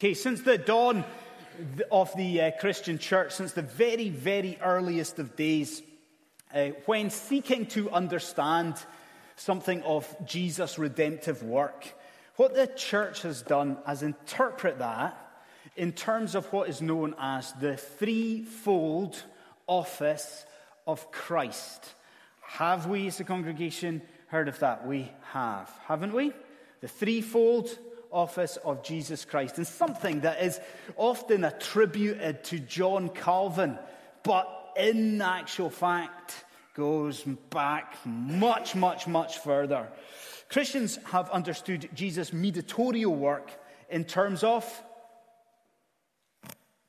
Okay, since the dawn of the uh, Christian church, since the very, very earliest of days, uh, when seeking to understand something of Jesus' redemptive work, what the church has done is interpret that in terms of what is known as the threefold office of Christ. Have we, as a congregation, heard of that? We have, haven't we? The threefold office of Jesus Christ, and something that is often attributed to John Calvin, but in actual fact goes back much, much, much further. Christians have understood Jesus' mediatorial work in terms of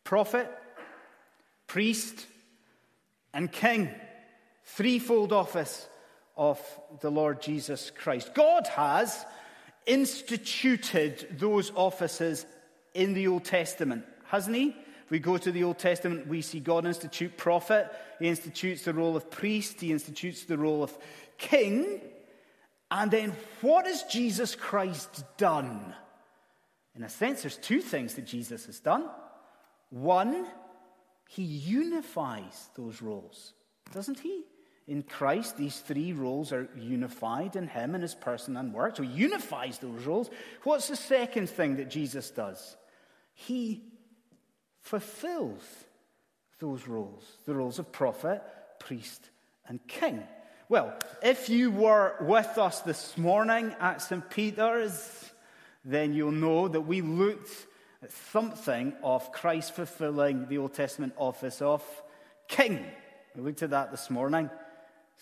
prophet, priest, and king. Threefold office of the Lord Jesus Christ. God has instituted those offices in the Old Testament, hasn't he? If we go to the Old Testament, we see God institute prophet, he institutes the role of priest, he institutes the role of king. And then what has Jesus Christ done? In a sense, there's two things that Jesus has done. One, he unifies those roles, doesn't he? In Christ, these three roles are unified in him and his person and work. So he unifies those roles. What's the second thing that Jesus does? He fulfills those roles the roles of prophet, priest, and king. Well, if you were with us this morning at St. Peter's, then you'll know that we looked at something of Christ fulfilling the Old Testament office of king. We looked at that this morning.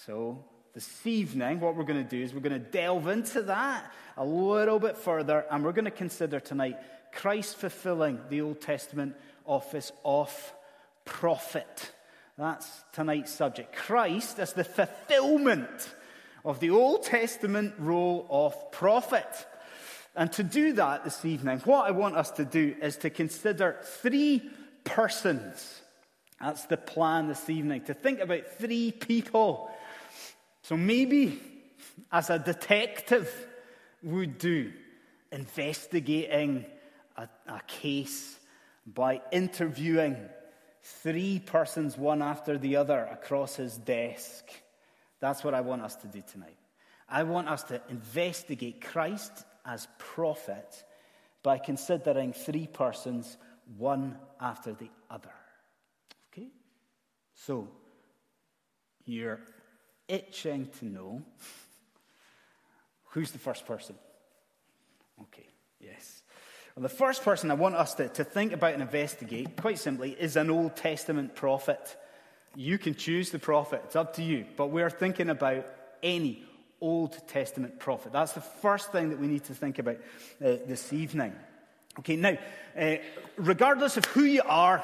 So, this evening, what we're going to do is we're going to delve into that a little bit further, and we're going to consider tonight Christ fulfilling the Old Testament office of prophet. That's tonight's subject. Christ as the fulfillment of the Old Testament role of prophet. And to do that this evening, what I want us to do is to consider three persons. That's the plan this evening, to think about three people so maybe, as a detective would do, investigating a, a case by interviewing three persons, one after the other, across his desk. That's what I want us to do tonight. I want us to investigate Christ as prophet by considering three persons, one after the other. Okay? So, you're itching to know who's the first person. Okay, yes. Well, the first person I want us to, to think about and investigate, quite simply, is an Old Testament prophet. You can choose the prophet, it's up to you. But we're thinking about any Old Testament prophet. That's the first thing that we need to think about uh, this evening. Okay, now, uh, regardless of who you are,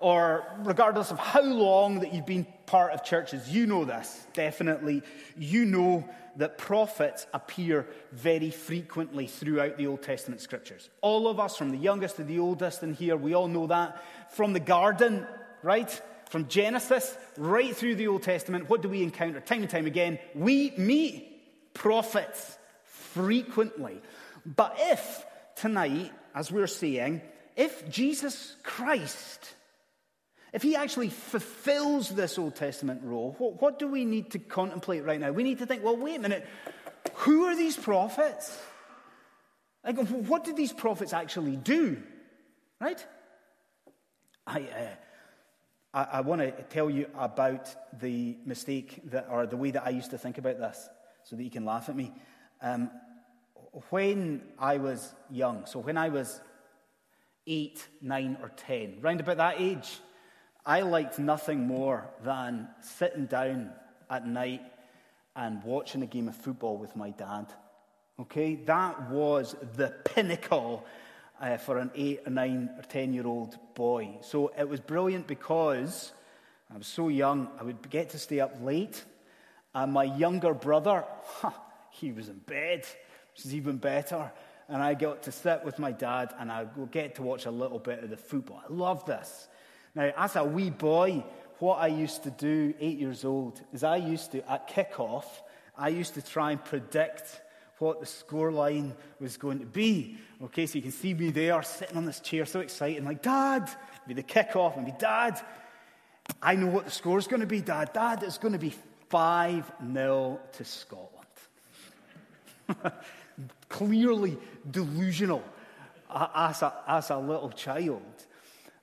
or regardless of how long that you've been part of churches, you know this, definitely. You know that prophets appear very frequently throughout the Old Testament scriptures. All of us, from the youngest to the oldest in here, we all know that. From the garden, right? From Genesis right through the Old Testament, what do we encounter time and time again? We meet prophets frequently. But if tonight, as we're seeing, if Jesus Christ if he actually fulfills this Old Testament role, what, what, do we need to contemplate right now? We need to think, well, wait a minute, who are these prophets? Like, what did these prophets actually do? Right? I, uh, I, I want to tell you about the mistake that, or the way that I used to think about this so that you can laugh at me. Um, when I was young, so when I was eight, nine, or ten, round about that age, I liked nothing more than sitting down at night and watching a game of football with my dad. Okay, that was the pinnacle uh, for an eight, or nine, or ten year old boy. So it was brilliant because I was so young, I would get to stay up late. And my younger brother, huh, he was in bed, which is even better. And I got to sit with my dad and I would get to watch a little bit of the football. I love this. Now, as a wee boy, what I used to do, eight years old, is I used to, at kickoff, I used to try and predict what the score line was going to be. Okay, so you can see me there sitting on this chair, so excited, like, Dad, be the kickoff, and be, Dad, I know what the score is going to be, Dad. Dad, it's going to be 5 0 to Scotland. Clearly delusional as a, as a little child.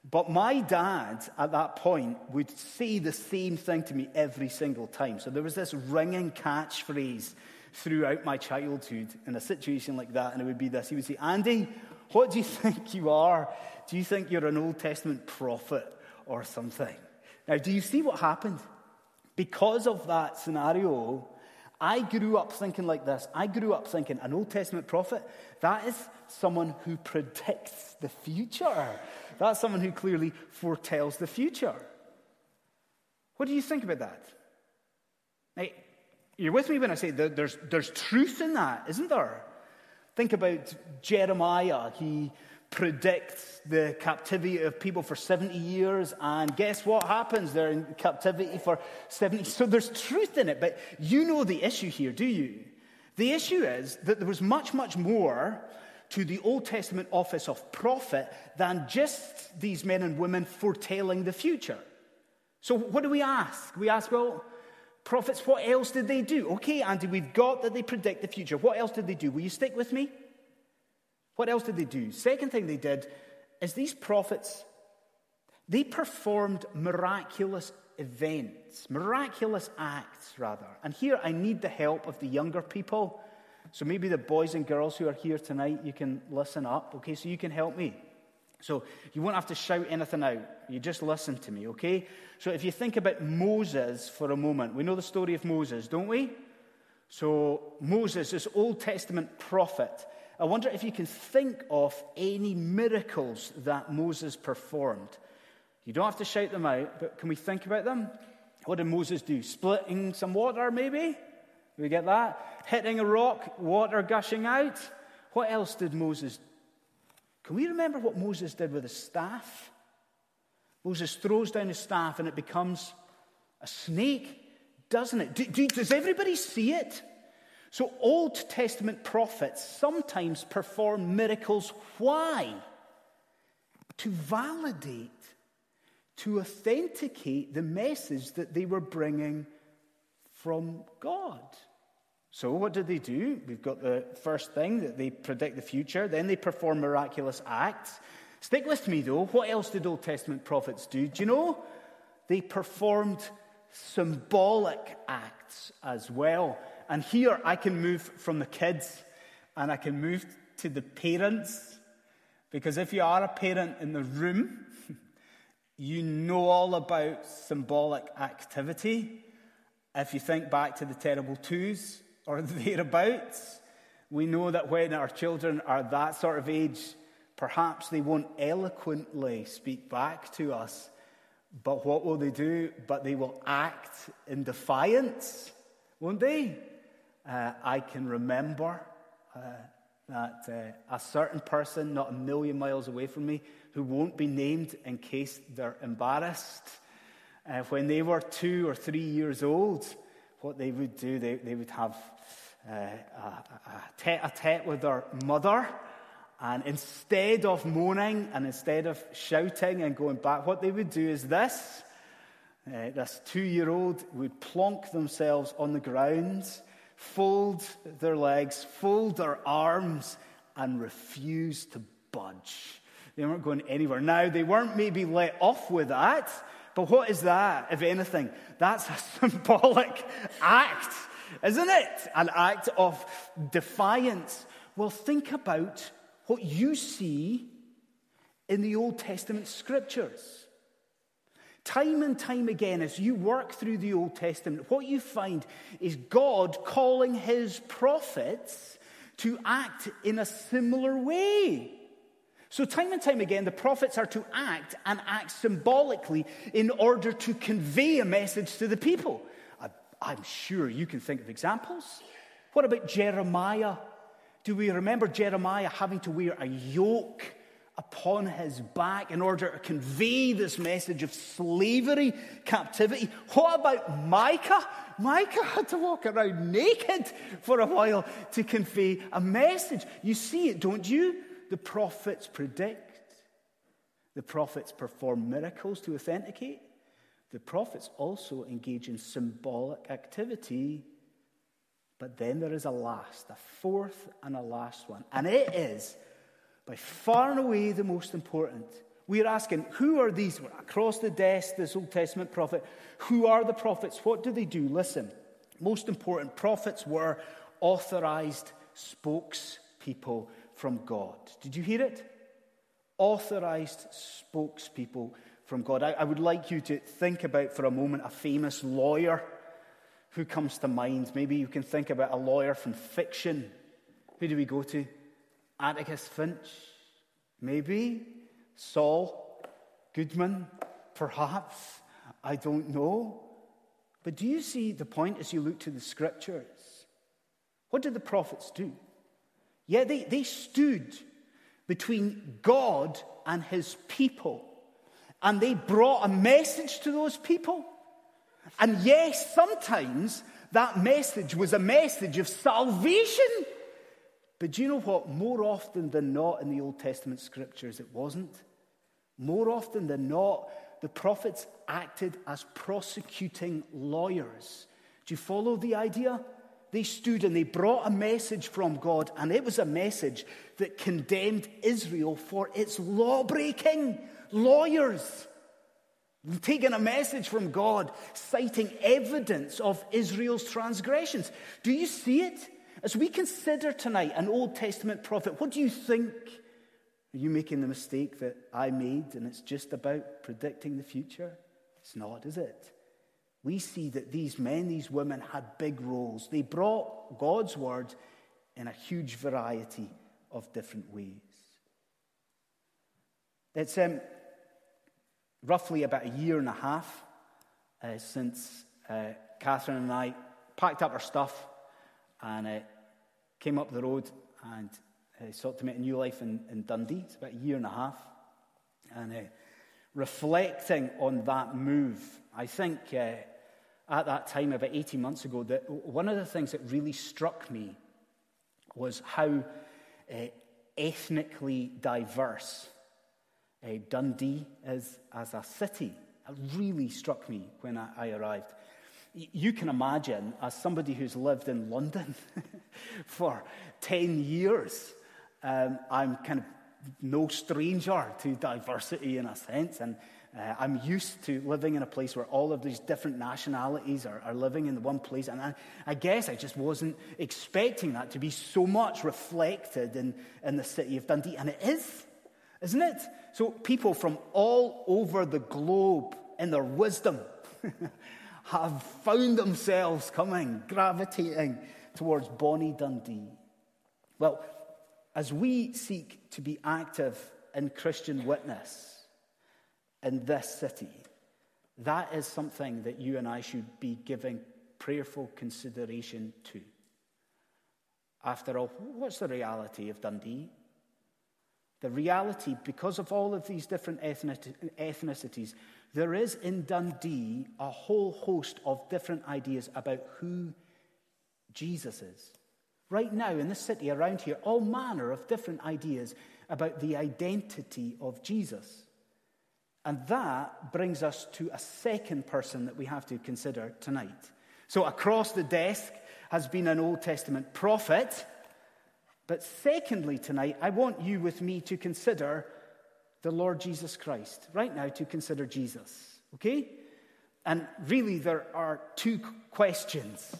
But my dad at that point would say the same thing to me every single time. So there was this ringing catchphrase throughout my childhood in a situation like that, and it would be this. He would say, Andy, what do you think you are? Do you think you're an Old Testament prophet or something? Now, do you see what happened? Because of that scenario, I grew up thinking like this. I grew up thinking an Old Testament prophet, that is someone who predicts the future. That's someone who clearly foretells the future. What do you think about that? Now, you're with me when I say there's, there's truth in that, isn't there? Think about Jeremiah. He predicts the captivity of people for 70 years, and guess what happens? They're in captivity for 70. So there's truth in it, but you know the issue here, do you? The issue is that there was much, much more to the Old Testament office of prophet than just these men and women foretelling the future. So, what do we ask? We ask, well, prophets, what else did they do? Okay, Andy, we've got that they predict the future. What else did they do? Will you stick with me? What else did they do? Second thing they did is these prophets, they performed miraculous events, miraculous acts, rather. And here I need the help of the younger people. So maybe the boys and girls who are here tonight, you can listen up, okay? So you can help me. So you won't have to shout anything out. You just listen to me, okay? So if you think about Moses for a moment, we know the story of Moses, don't we? So Moses, this Old Testament prophet, I wonder if you can think of any miracles that Moses performed. You don't have to shout them out, but can we think about them? What did Moses do? Splitting some water, maybe? We get that? Hitting a rock, water gushing out. What else did Moses Can we remember what Moses did with his staff? Moses throws down his staff and it becomes a snake, doesn't it? Do, do, does everybody see it? So, Old Testament prophets sometimes perform miracles. Why? To validate, to authenticate the message that they were bringing from God. So, what did they do? We've got the first thing that they predict the future, then they perform miraculous acts. Stick with me though. What else did Old Testament prophets do? Do you know? They performed symbolic acts as well. And here I can move from the kids and I can move to the parents. Because if you are a parent in the room, you know all about symbolic activity. If you think back to the terrible twos or thereabouts, we know that when our children are that sort of age, perhaps they won't eloquently speak back to us. But what will they do? But they will act in defiance, won't they? uh, I can remember uh, that uh, a certain person, not a million miles away from me, who won't be named in case they're embarrassed, uh, when they were two or three years old, what they would do, they, they would have a tete a tete with their mother. And instead of moaning and instead of shouting and going back, what they would do is this. Uh, this two year old would plonk themselves on the ground fold their legs, fold their arms, and refuse to budge. They weren't going anywhere. Now, they weren't maybe let off with that, but what is that, if anything? That's a symbolic act, isn't it? An act of defiance. Well, think about what you see in the Old Testament scriptures. Time and time again, as you work through the Old Testament, what you find is God calling his prophets to act in a similar way. So, time and time again, the prophets are to act and act symbolically in order to convey a message to the people. I, am sure you can think of examples. What about Jeremiah? Do we remember Jeremiah having to wear a yoke upon his back in order to convey this message of slavery, captivity. What about Micah? Micah had to walk around naked for a while to convey a message. You see it, don't you? The prophets predict, the prophets perform miracles to authenticate. The prophets also engage in symbolic activity. But then there is a last, a fourth and a last one. And it is by far and away the most important. We're asking, who are these? Across the desk, this Old Testament prophet. Who are the prophets? What do they do? Listen, most important, prophets were authorized spokespeople from God. Did you hear it? Authorized spokespeople from God. I, I would like you to think about for a moment a famous lawyer who comes to mind. Maybe you can think about a lawyer from fiction. Who do we go to? Atticus Finch, maybe Saul Goodman, perhaps. I don't know. But do you see the point as you look to the scriptures? What did the prophets do? Yeah, they, they stood between God and his people, and they brought a message to those people. And yes, sometimes that message was a message of salvation. But do you know what? More often than not in the Old Testament scriptures, it wasn't. More often than not, the prophets acted as prosecuting lawyers. Do you follow the idea? They stood and they brought a message from God, and it was a message that condemned Israel for its law breaking. Lawyers taking a message from God, citing evidence of Israel's transgressions. Do you see it? As we consider tonight an Old Testament prophet, what do you think? Are you making the mistake that I made and it's just about predicting the future? It's not, is it? We see that these men, these women had big roles. They brought God's word in a huge variety of different ways. It's um, roughly about a year and a half uh, since uh, Catherine and I packed up our stuff and uh, came up the road and uh, sought to make a new life in, in, Dundee. It's about a year and a half. And uh, reflecting on that move, I think uh, at that time, about 18 months ago, that one of the things that really struck me was how ethnically diverse uh, Dundee is as a city. It really struck me when I, I arrived you can imagine, as somebody who's lived in London for 10 years, um, I'm kind of no stranger to diversity in a sense. And uh, I'm used to living in a place where all of these different nationalities are, are living in the one place. And I, I, guess I just wasn't expecting that to be so much reflected in, in the city of Dundee. And it is, isn't it? So people from all over the globe, in their wisdom, have found themselves coming, gravitating towards Bonnie Dundee. Well, as we seek to be active in Christian witness in this city, that is something that you and I should be giving prayerful consideration to. After all, what's the reality of Dundee? The reality, because of all of these different ethnicities, there is in Dundee a whole host of different ideas about who Jesus is. Right now, in this city around here, all manner of different ideas about the identity of Jesus. And that brings us to a second person that we have to consider tonight. So, across the desk has been an Old Testament prophet. But secondly, tonight, I want you with me to consider the Lord Jesus Christ. Right now, to consider Jesus. Okay? And really, there are two questions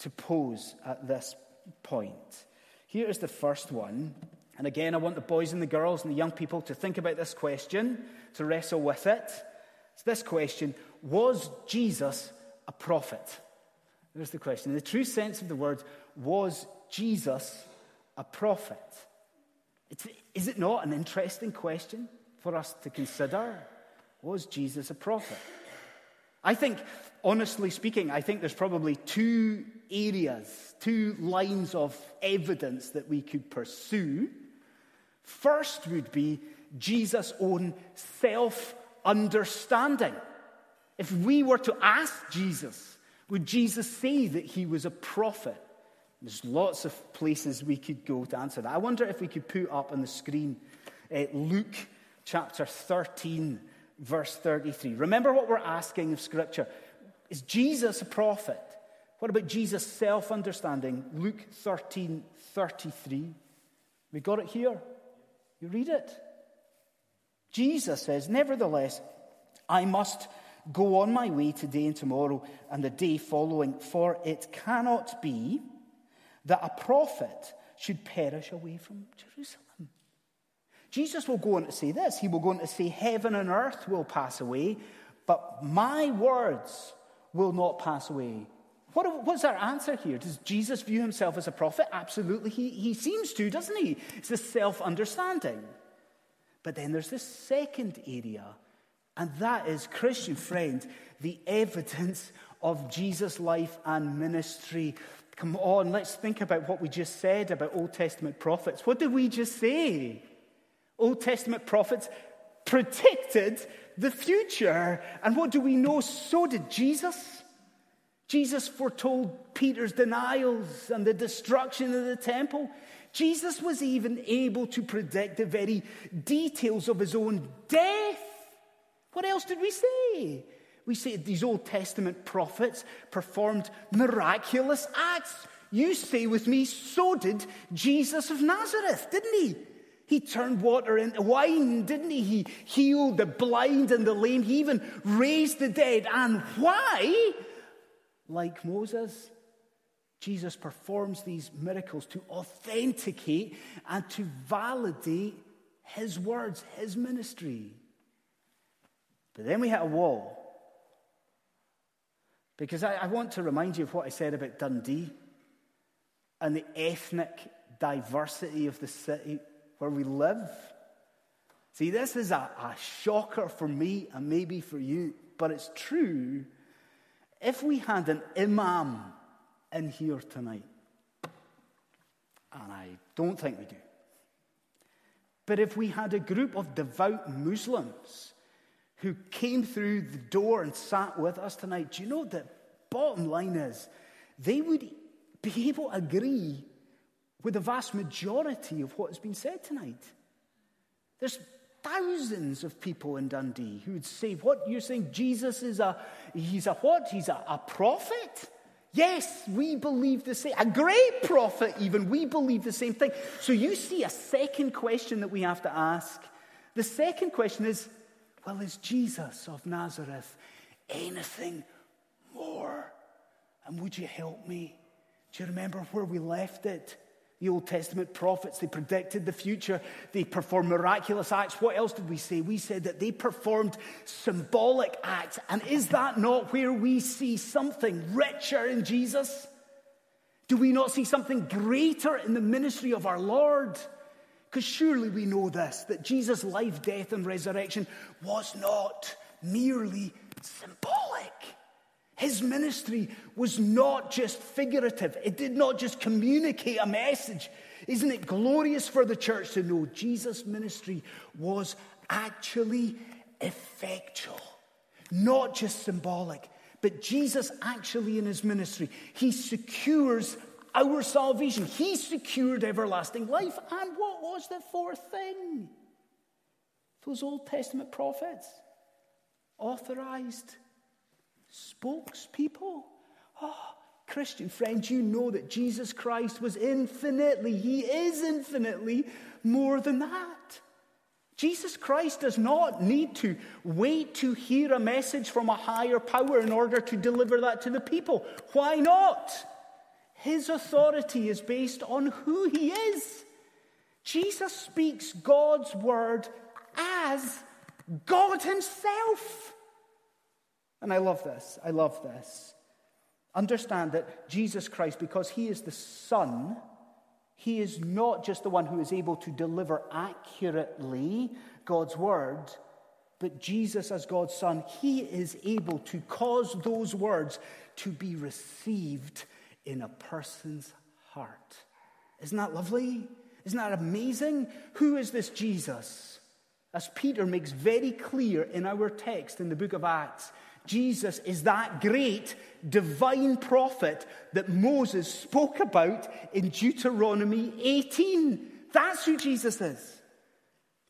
to pose at this point. Here is the first one. And again, I want the boys and the girls and the young people to think about this question, to wrestle with it. It's this question Was Jesus a prophet? There's the question. In the true sense of the word, was Jesus a prophet? It's, is it not an interesting question for us to consider? Was Jesus a prophet? I think, honestly speaking, I think there's probably two areas, two lines of evidence that we could pursue First would be Jesus' own self understanding. If we were to ask Jesus, would Jesus say that he was a prophet? There's lots of places we could go to answer that. I wonder if we could put up on the screen uh, Luke chapter 13, verse 33. Remember what we're asking of Scripture. Is Jesus a prophet? What about Jesus' self understanding? Luke 13, 33. We got it here. You read it. Jesus says, Nevertheless, I must go on my way today and tomorrow and the day following, for it cannot be that a prophet should perish away from Jerusalem. Jesus will go on to say this. He will go on to say, Heaven and earth will pass away, but my words will not pass away. What, what's our answer here? Does Jesus view himself as a prophet? Absolutely, he, he seems to, doesn't he? It's a self understanding. But then there's this second area, and that is, Christian friend, the evidence of Jesus' life and ministry. Come on, let's think about what we just said about Old Testament prophets. What did we just say? Old Testament prophets predicted the future. And what do we know? So did Jesus. Jesus foretold Peter's denials and the destruction of the temple. Jesus was even able to predict the very details of his own death. What else did we say? We say these Old Testament prophets performed miraculous acts. You say with me, so did Jesus of Nazareth, didn't he? He turned water into wine, didn't he? He healed the blind and the lame. He even raised the dead. And why? Like Moses, Jesus performs these miracles to authenticate and to validate his words, his ministry. But then we hit a wall. Because I, I, want to remind you of what I said about Dundee and the ethnic diversity of the city where we live. See, this is a, a shocker for me and maybe for you, but it's true. If we had an imam in here tonight? And I don't think we do. But if we had a group of devout Muslims who came through the door and sat with us tonight, do you know the bottom line is they would be able to agree with the vast majority of what has been said tonight. There's thousands of people in Dundee who would say, What you're saying, Jesus is a, he's a what? He's a, a prophet? Yes, we believe the same. A great prophet, even, we believe the same thing. So you see a second question that we have to ask. The second question is well, is Jesus of Nazareth anything more? And would you help me? Do you remember where we left it? The Old Testament prophets, they predicted the future. They performed miraculous acts. What else did we say? We said that they performed symbolic acts. And is that not where we see something richer in Jesus? Do we not see something greater in the ministry of our Lord? Because surely we know this that Jesus' life, death, and resurrection was not merely symbolic. His ministry was not just figurative, it did not just communicate a message. Isn't it glorious for the church to know Jesus' ministry was actually effectual, not just symbolic, but Jesus actually in his ministry, he secures our salvation. He secured everlasting life. And what was the fourth thing? Those Old Testament prophets authorized spokespeople. Oh, Christian friends, you know that Jesus Christ was infinitely, He is infinitely more than that. Jesus Christ does not need to wait to hear a message from a higher power in order to deliver that to the people. Why not? His authority is based on who He is. Jesus speaks God's word as God Himself. And I love this. I love this. Understand that Jesus Christ, because he is the Son, he is not just the one who is able to deliver accurately God's word, but Jesus, as God's Son, he is able to cause those words to be received in a person's heart. Isn't that lovely? Isn't that amazing? Who is this Jesus? As Peter makes very clear in our text in the book of Acts, Jesus is that great divine prophet that Moses spoke about in Deuteronomy 18. That's who Jesus is.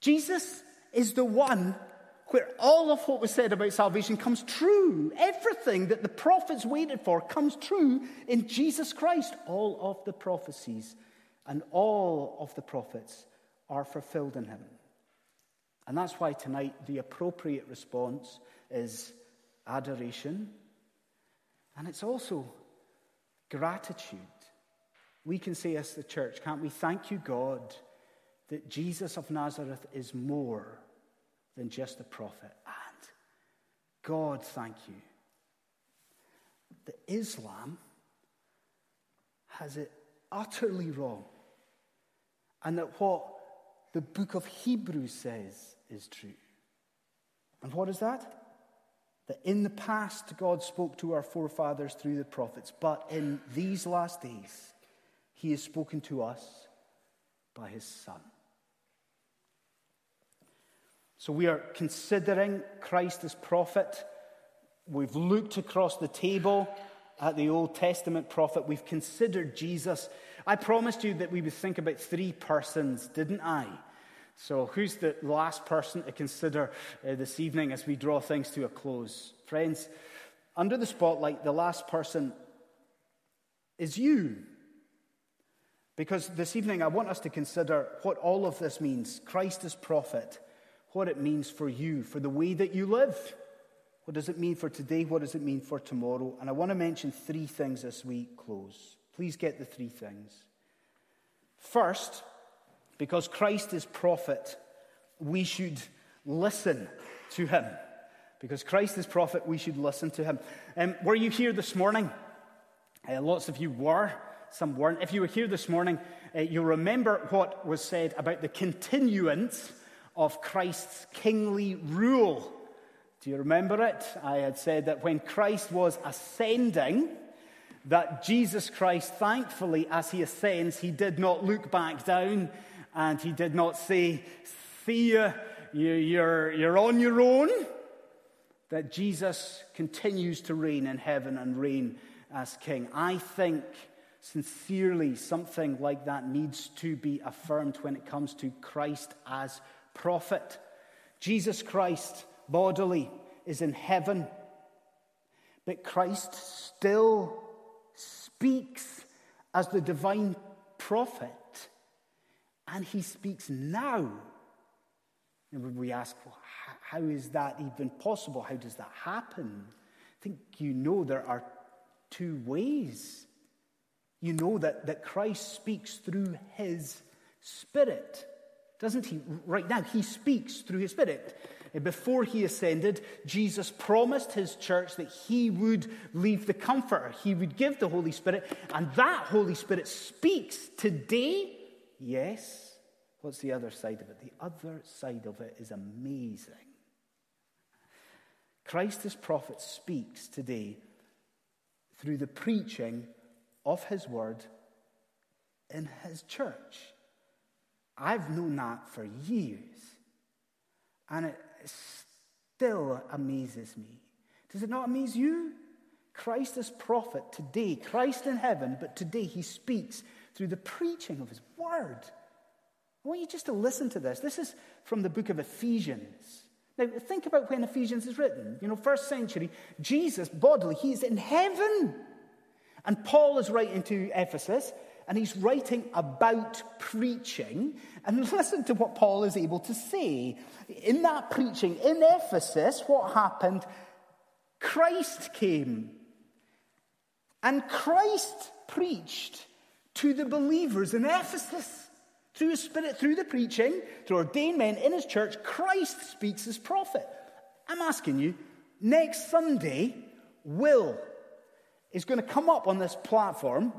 Jesus is the one where all of what was said about salvation comes true. Everything that the prophets waited for comes true in Jesus Christ. All of the prophecies and all of the prophets are fulfilled in him. And that's why tonight the appropriate response is adoration and it's also gratitude. We can say as the church, can't we? Thank you, God, that Jesus of Nazareth is more than just a prophet. And God, thank you that Islam has it utterly wrong and that what the book of Hebrews says is true. And what is that? That in the past, God spoke to our forefathers through the prophets, but in these last days, He has spoken to us by His Son. So we are considering Christ as prophet. We've looked across the table at the Old Testament prophet. We've considered Jesus. I promised you that we would think about three persons, didn't I? So, who's the last person to consider uh, this evening as we draw things to a close? Friends, under the spotlight, the last person is you. Because this evening, I want us to consider what all of this means Christ as prophet, what it means for you, for the way that you live. What does it mean for today? What does it mean for tomorrow? And I want to mention three things as we close. Please get the three things. First, because Christ is prophet, we should listen to him. Because Christ is prophet, we should listen to him. Um, were you here this morning? Uh, lots of you were, some weren't. If you were here this morning, uh, you'll remember what was said about the continuance of Christ's kingly rule. Do you remember it? I had said that when Christ was ascending, that Jesus Christ, thankfully, as he ascends, he did not look back down and he did not say, See you, you're, you're on your own. That Jesus continues to reign in heaven and reign as king. I think sincerely something like that needs to be affirmed when it comes to Christ as prophet. Jesus Christ bodily is in heaven, but Christ still speaks as the divine prophet and he speaks now. And when we ask, well, how is that even possible? How does that happen? I think you know there are two ways. You know that, that Christ speaks through his Spirit, doesn't he? Right now, he speaks through his Spirit. Before he ascended, Jesus promised his church that he would leave the Comforter, he would give the Holy Spirit, and that Holy Spirit speaks today Yes. What's the other side of it? The other side of it is amazing. Christ as prophet speaks today through the preaching of his word in his church. I've known that for years, and it still amazes me. Does it not amaze you? Christ as prophet today, Christ in heaven, but today he speaks through the preaching of his word. I want you just to listen to this. This is from the book of Ephesians. Now, think about when Ephesians is written. You know, first century, Jesus bodily, he's in heaven. And Paul is writing to Ephesus, and he's writing about preaching. And listen to what Paul is able to say. In that preaching in Ephesus, what happened? Christ came. And Christ preached to the believers in Ephesus. Through his spirit, through the preaching, through ordained men in his church, Christ speaks as prophet. I'm asking you, next Sunday, Will is going to come up on this platform,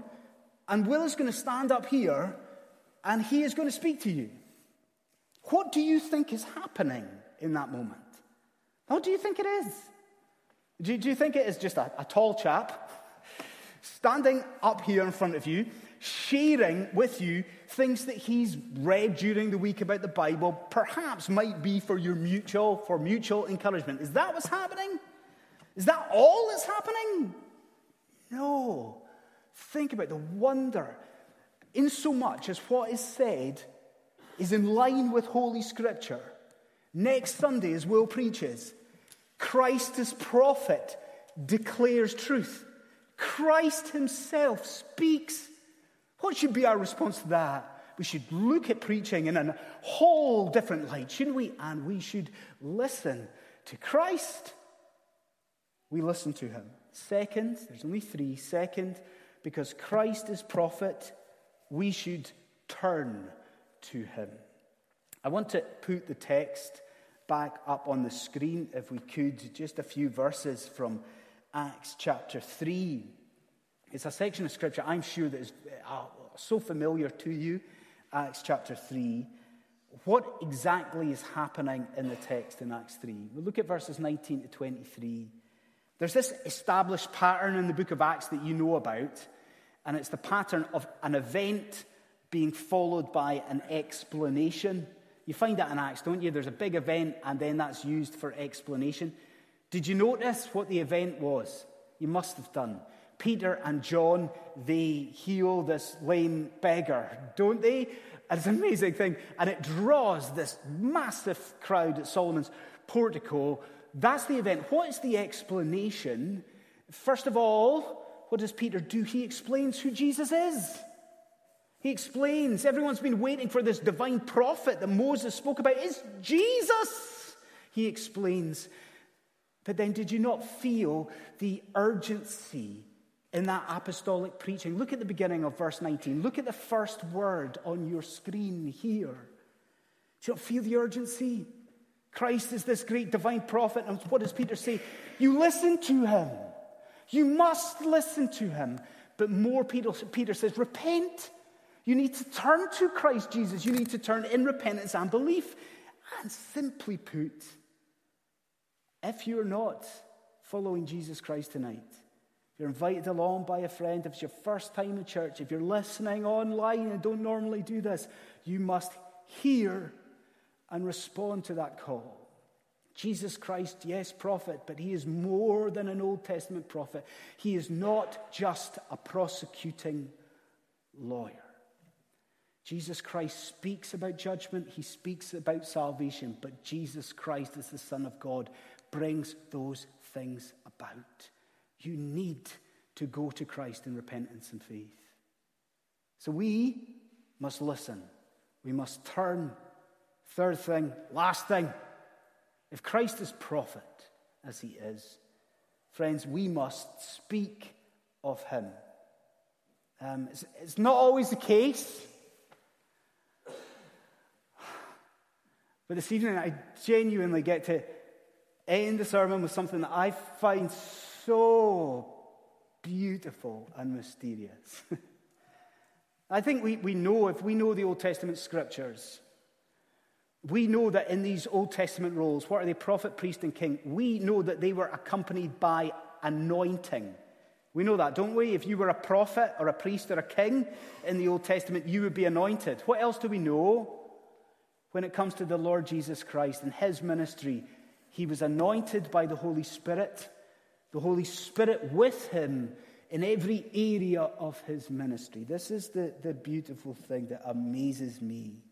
and Will is going to stand up here, and he is going to speak to you. What do you think is happening in that moment? What do you think it is? Do, do you think it is just a, a tall chap standing up here in front of you sharing with you things that he's read during the week about the Bible, perhaps might be for your mutual, for mutual encouragement. Is that what's happening? Is that all that's happening? No. Think about the wonder in so much as what is said is in line with Holy Scripture. Next Sunday, as Will preaches, Christ as prophet declares truth. Christ himself speaks. What should be our response to that? We should look at preaching in a whole different light, shouldn't we? And we should listen to Christ. We listen to him. Second, there's only three. Second, because Christ is prophet, we should turn to him. I want to put the text back up on the screen, if we could, just a few verses from Acts chapter 3. It's a section of scripture I'm sure that is uh, so familiar to you, Acts chapter 3. What exactly is happening in the text in Acts 3? We'll look at verses 19 to 23. There's this established pattern in the book of Acts that you know about, and it's the pattern of an event being followed by an explanation. You find that in Acts, don't you? There's a big event, and then that's used for explanation. Did you notice what the event was? You must have done. Peter and John, they heal this lame beggar, don't they? it's an amazing thing. And it draws this massive crowd at Solomon's portico. That's the event. What is the explanation? First of all, what does Peter do? He explains who Jesus is. He explains, everyone's been waiting for this divine prophet that Moses spoke about. It's Jesus. He explains. But then, did you not feel the urgency in that apostolic preaching? Look at the beginning of verse 19. Look at the first word on your screen here. Do you not feel the urgency? Christ is this great divine prophet. And what does Peter say? You listen to him. You must listen to him. But more, Peter, Peter says, repent. You need to turn to Christ Jesus. You need to turn in repentance and belief. And simply put, if you're not following Jesus Christ tonight, if you're invited along by a friend, if it's your first time in church, if you're listening online and don't normally do this, you must hear and respond to that call. Jesus Christ, yes, prophet, but he is more than an Old Testament prophet. He is not just a prosecuting lawyer. Jesus Christ speaks about judgment, he speaks about salvation, but Jesus Christ, as the Son of God, brings those things about. You need to go to Christ in repentance and faith. So we must listen. We must turn. Third thing, last thing. If Christ is prophet, as he is, friends, we must speak of him. Um, it's, it's not always the case. But this evening, I genuinely get to end the sermon with something that I find so beautiful and mysterious. I think we, we know, if we know the Old Testament scriptures, we know that in these Old Testament roles, what are they, prophet, priest, and king? We know that they were accompanied by anointing. We know that, don't we? If you were a prophet or a priest or a king in the Old Testament, you would be anointed. What else do we know? when it comes to the Lord Jesus Christ and his ministry, he was anointed by the Holy Spirit, the Holy Spirit with him in every area of his ministry. This is the, the beautiful thing that amazes me.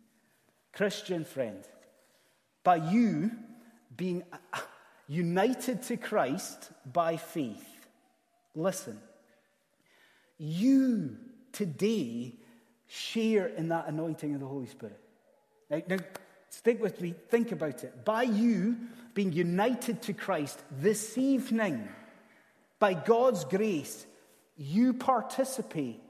Christian friend, by you being uh, united to Christ by faith, listen, you today share in that anointing of the Holy Spirit. Now, now, stick with me, think about it. By you being united to Christ this evening, by God's grace, you participate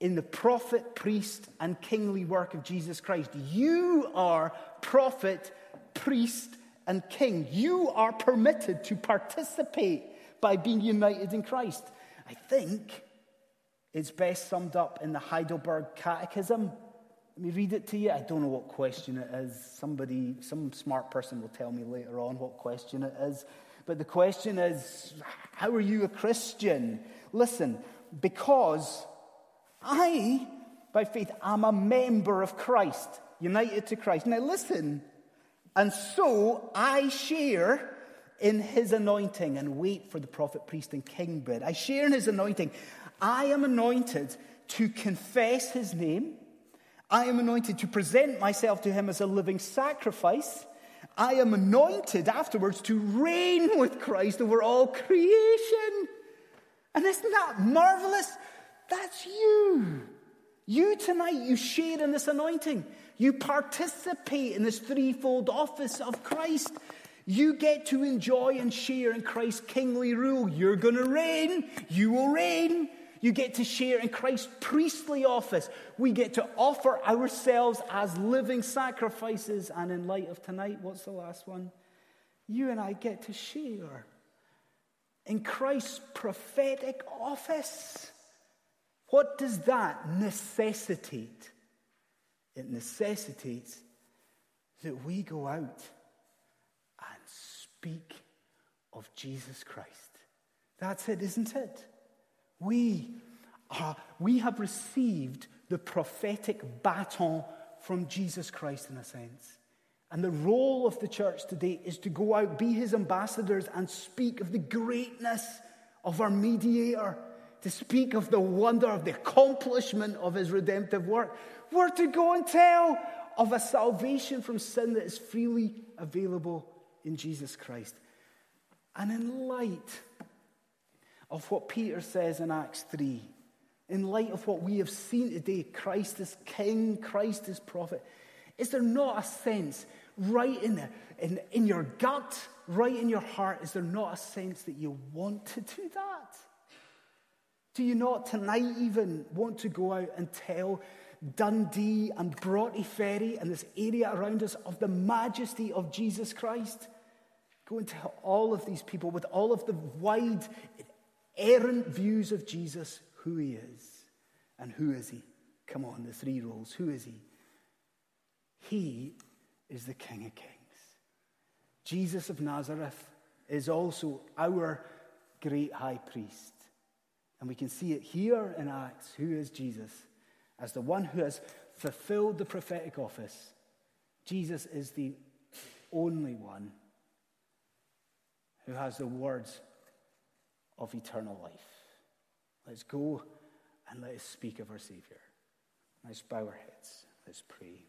in the prophet, priest, and kingly work of Jesus Christ. You are prophet, priest, and king. You are permitted to participate by being united in Christ. I think it's best summed up in the Heidelberg Catechism. Let me read it to you. I don't know what question it is. Somebody, some smart person will tell me later on what question it is. But the question is, how are you a Christian? Listen, because I, by faith, am a member of Christ, united to Christ. Now listen. And so I share in his anointing and wait for the prophet, priest, and king bit. I share in his anointing. I am anointed to confess his name. I am anointed to present myself to him as a living sacrifice. I am anointed afterwards to reign with Christ over all creation. And isn't that marvelous? That's you. You tonight, you share in this anointing. You participate in this threefold office of Christ. You get to enjoy and share in Christ's kingly rule. You're going to reign. You will reign. You get to share in Christ's priestly office. We get to offer ourselves as living sacrifices. And in light of tonight, what's the last one? You and I get to share in Christ's prophetic office. What does that necessitate? It necessitates that we go out and speak of Jesus Christ. That's it, isn't it? We, are, we have received the prophetic baton from Jesus Christ, in a sense. And the role of the church today is to go out, be his ambassadors, and speak of the greatness of our mediator, to speak of the wonder of the accomplishment of his redemptive work. We're to go and tell of a salvation from sin that is freely available in Jesus Christ. And in light of what Peter says in Acts 3, in light of what we have seen today, Christ is King, Christ is prophet, is there not a sense right in, the, in, in your gut, right in your heart, is there not a sense that you want to do that? Do you not tonight even want to go out and tell Dundee and Broughty Ferry and this area around us of the majesty of Jesus Christ? Go and tell all of these people with all of the wide errant views of Jesus who he is. And who is he? Come on, the three roles. Who is he? He is the King of Kings. Jesus of Nazareth is also our great high priest. And we can see it here in Acts. Who is Jesus? As the one who has fulfilled the prophetic office, Jesus is the only one who has the words of eternal life. Let's go and let us speak of our Savior. Let's bow our heads. Let's pray.